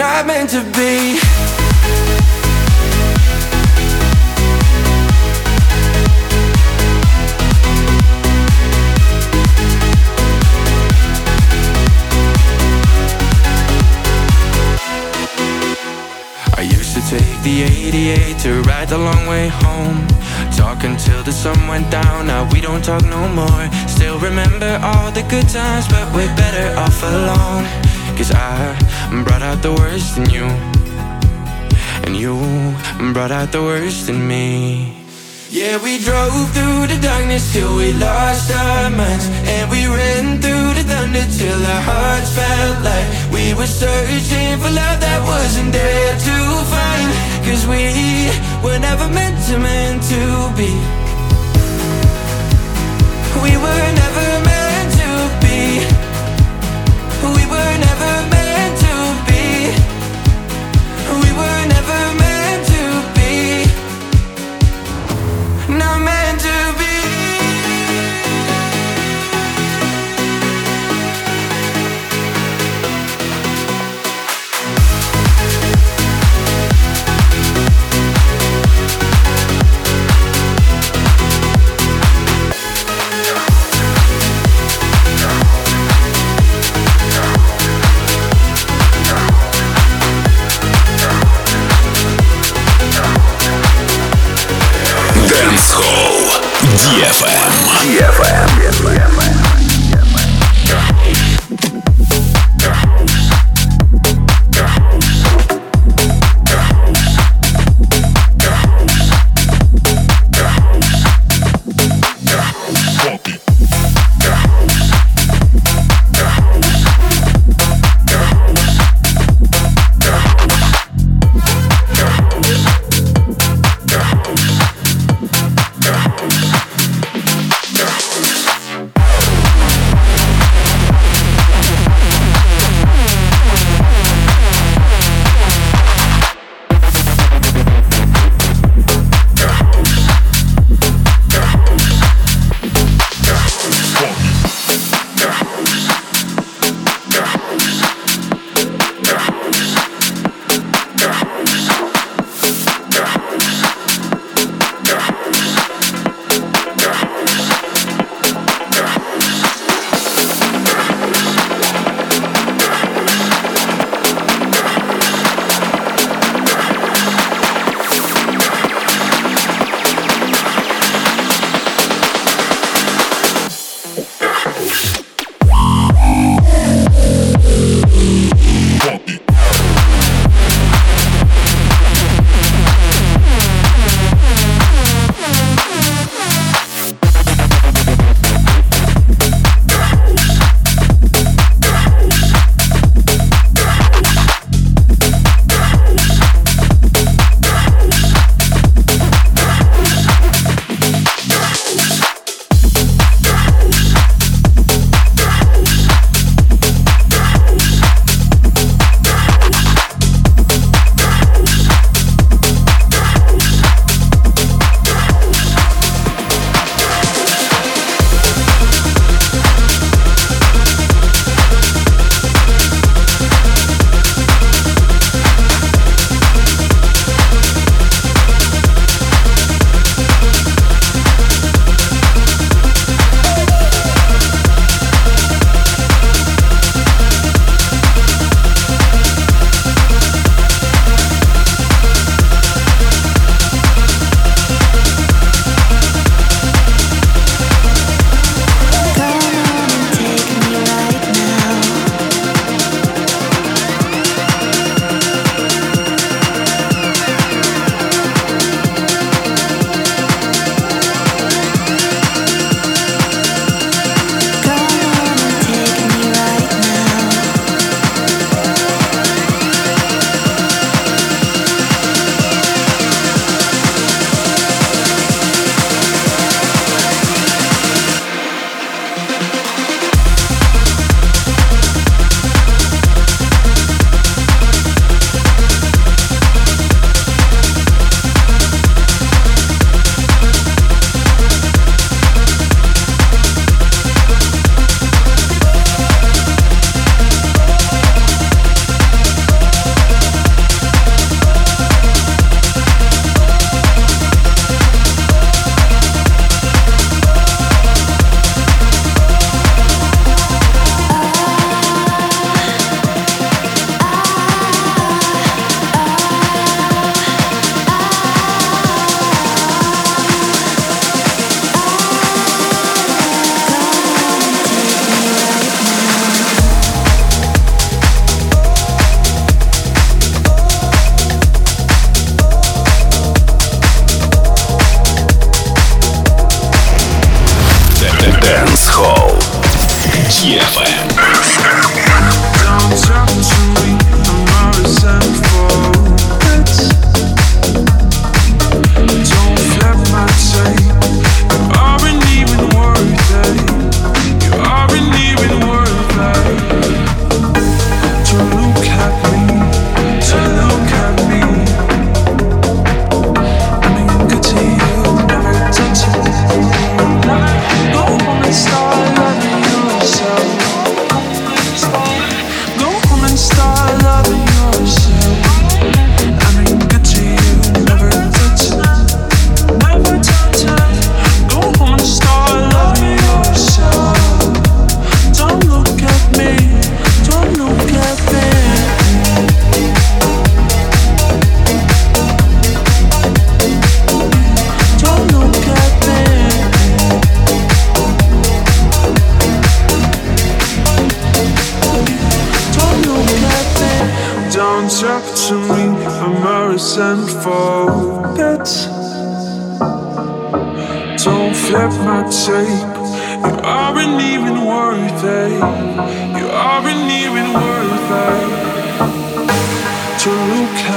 Not meant to be. Take the 88 to ride the long way home. Talk until the sun went down, now we don't talk no more. Still remember all the good times, but we're better off alone. Cause I brought out the worst in you, and you brought out the worst in me. Yeah, we drove through the darkness till we lost our minds. And we ran through the thunder till our hearts felt like we were searching for love that wasn't there to find. Cause we were never wasn't meant to be. We were never meant to be. We were never meant DFM. Dance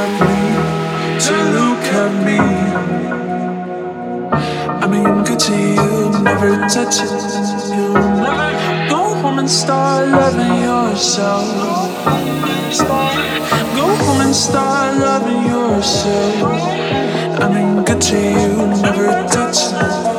at me, to look at me. I mean, good to you, never touch it. You never go home and start loving yourself. Go home and start loving yourself. I mean, good to you, never touch it.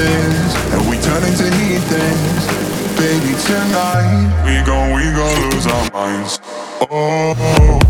things, and we turn into need things. Baby, tonight we gon' we gon' lose our minds. Oh.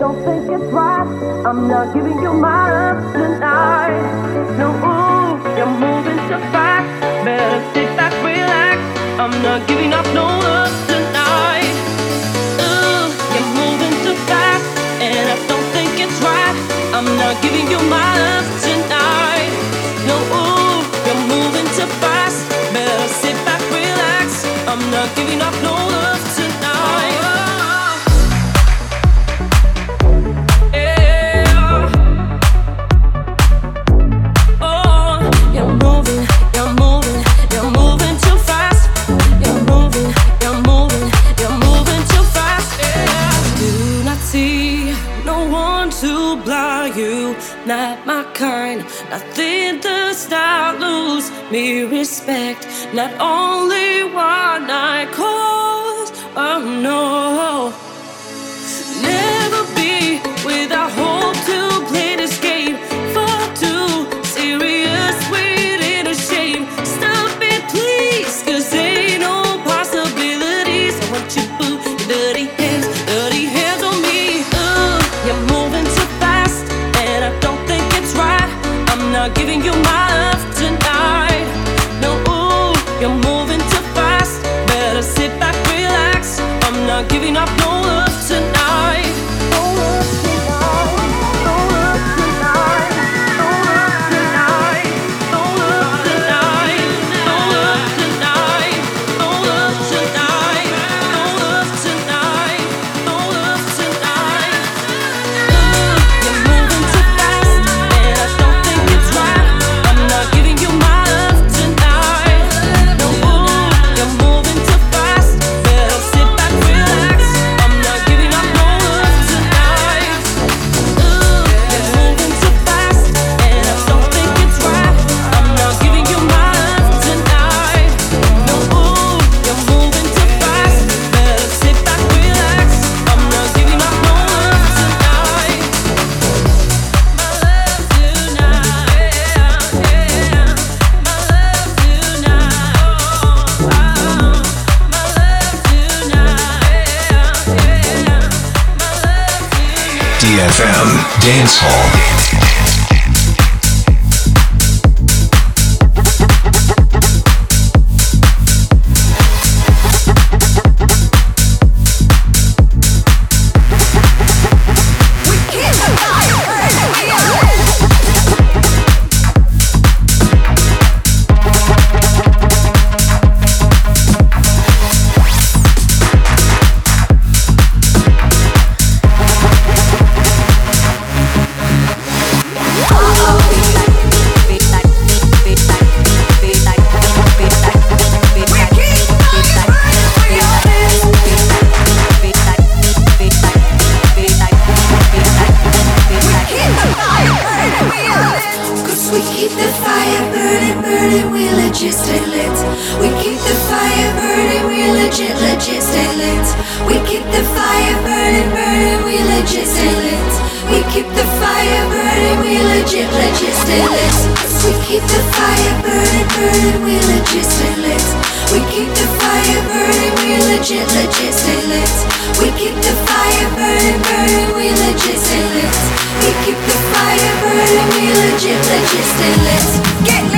Don't think it's right. I'm not giving you my love tonight. No, ooh, you're moving too fast. Better sit back, relax. I'm not giving up no love tonight. Ooh, you're moving too fast, and I don't think it's right. I'm not giving you my love. me respect, not only what I caused, oh no. Never be without hope. keep the fire burning, we legit, legit stay lit. We keep the fire burning, burning, we legit stay lit. We keep the fire burning, we legit, legit stay lit. Get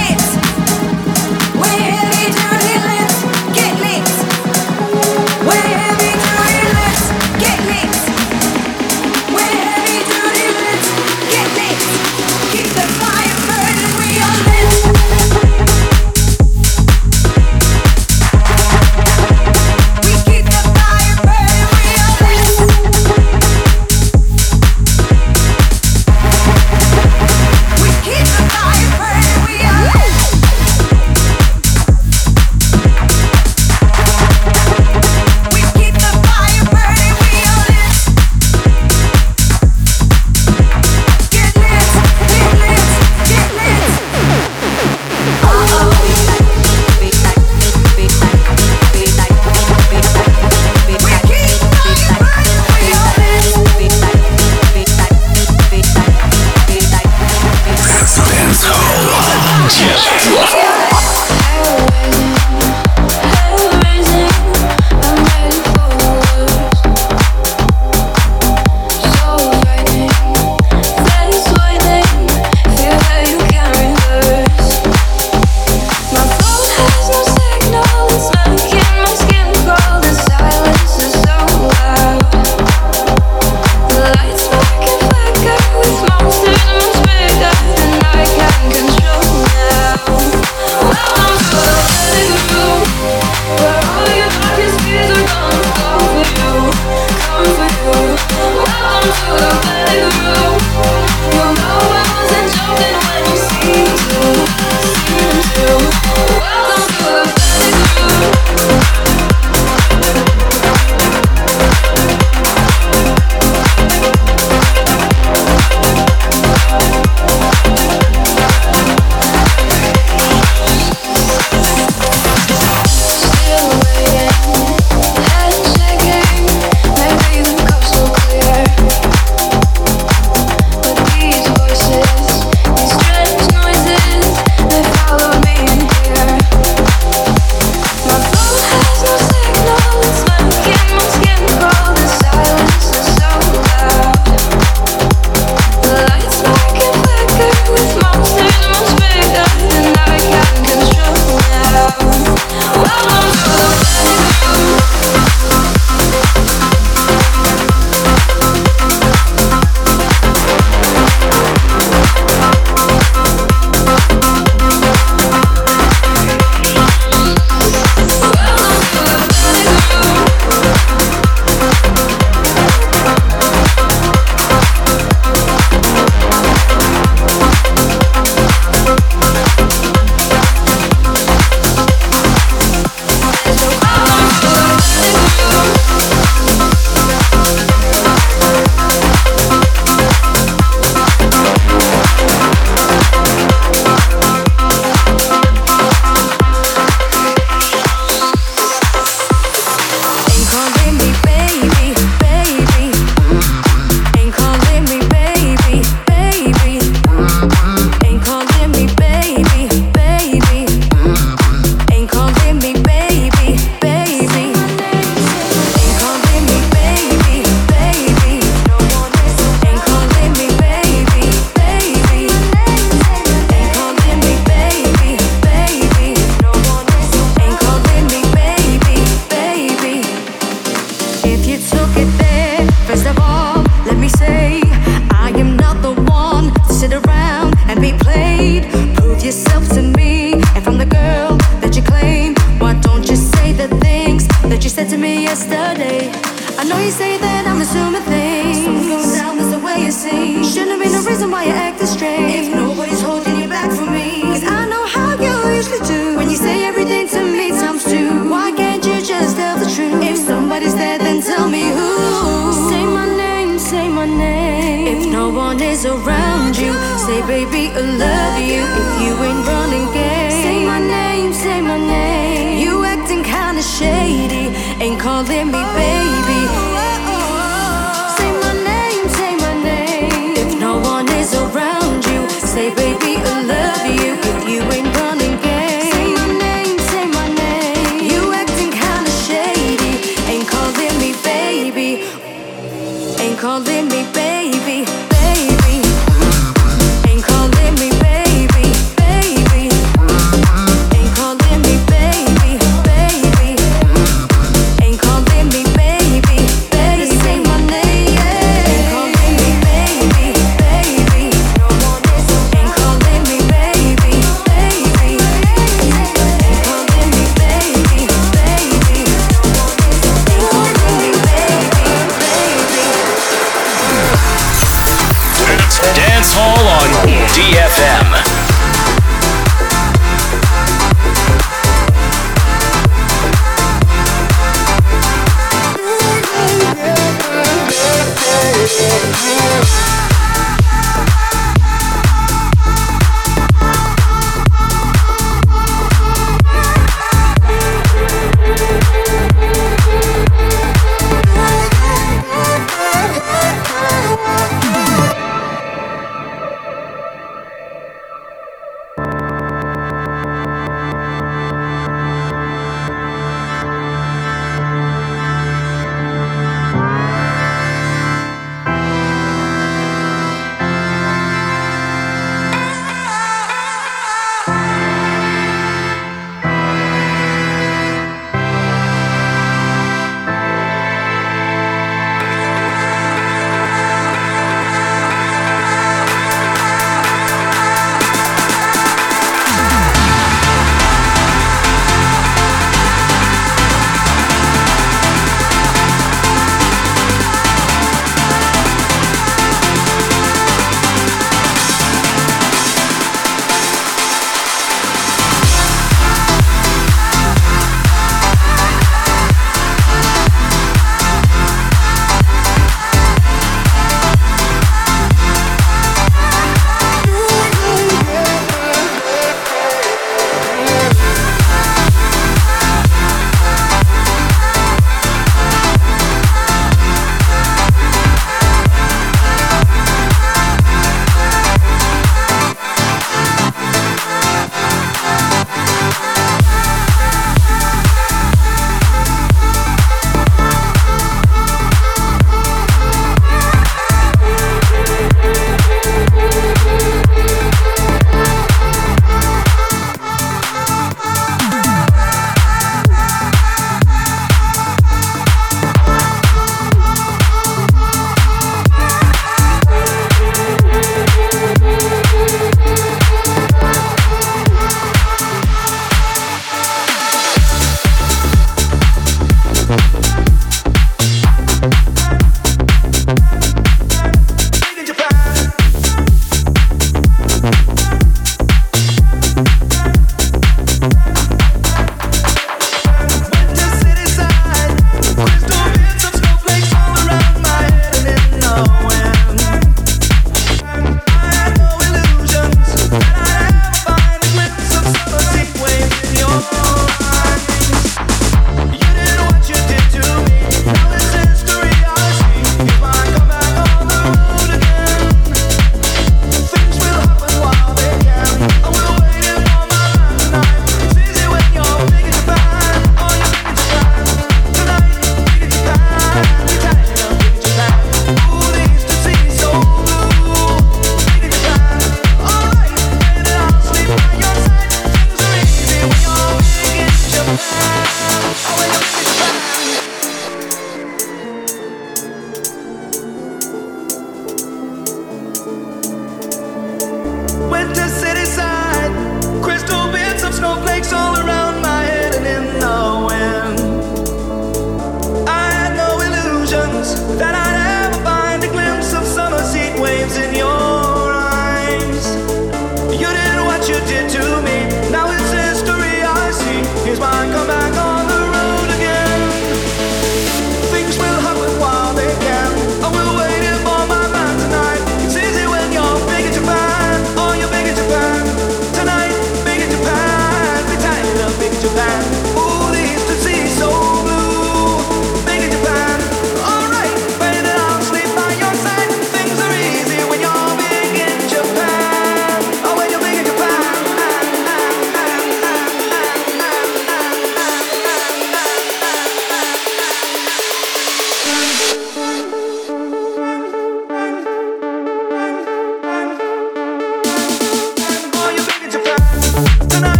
Dance Hall on DFM.